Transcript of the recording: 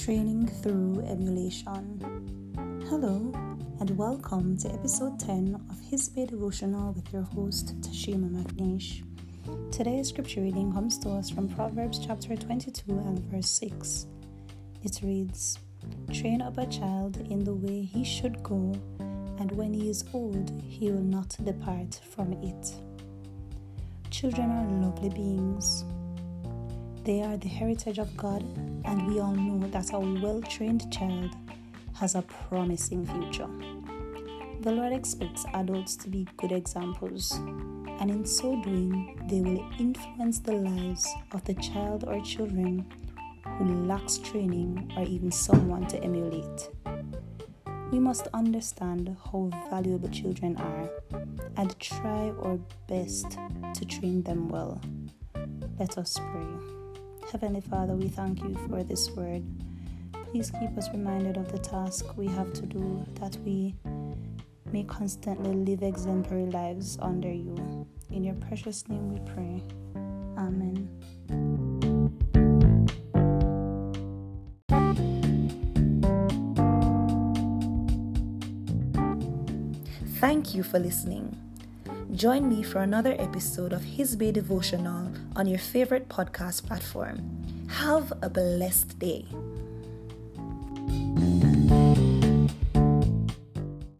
through emulation. Hello, and welcome to episode 10 of His Bay Devotional with your host, Tashima McNeish. Today's scripture reading comes to us from Proverbs chapter 22 and verse 6. It reads, Train up a child in the way he should go, and when he is old, he will not depart from it. Children are lovely beings. They are the heritage of God, and we all know that a well trained child has a promising future. The Lord expects adults to be good examples, and in so doing, they will influence the lives of the child or children who lacks training or even someone to emulate. We must understand how valuable children are and try our best to train them well. Let us pray. Heavenly Father, we thank you for this word. Please keep us reminded of the task we have to do, that we may constantly live exemplary lives under you. In your precious name we pray. Amen. Thank you for listening. Join me for another episode of His Bay Devotional on your favorite podcast platform. Have a blessed day.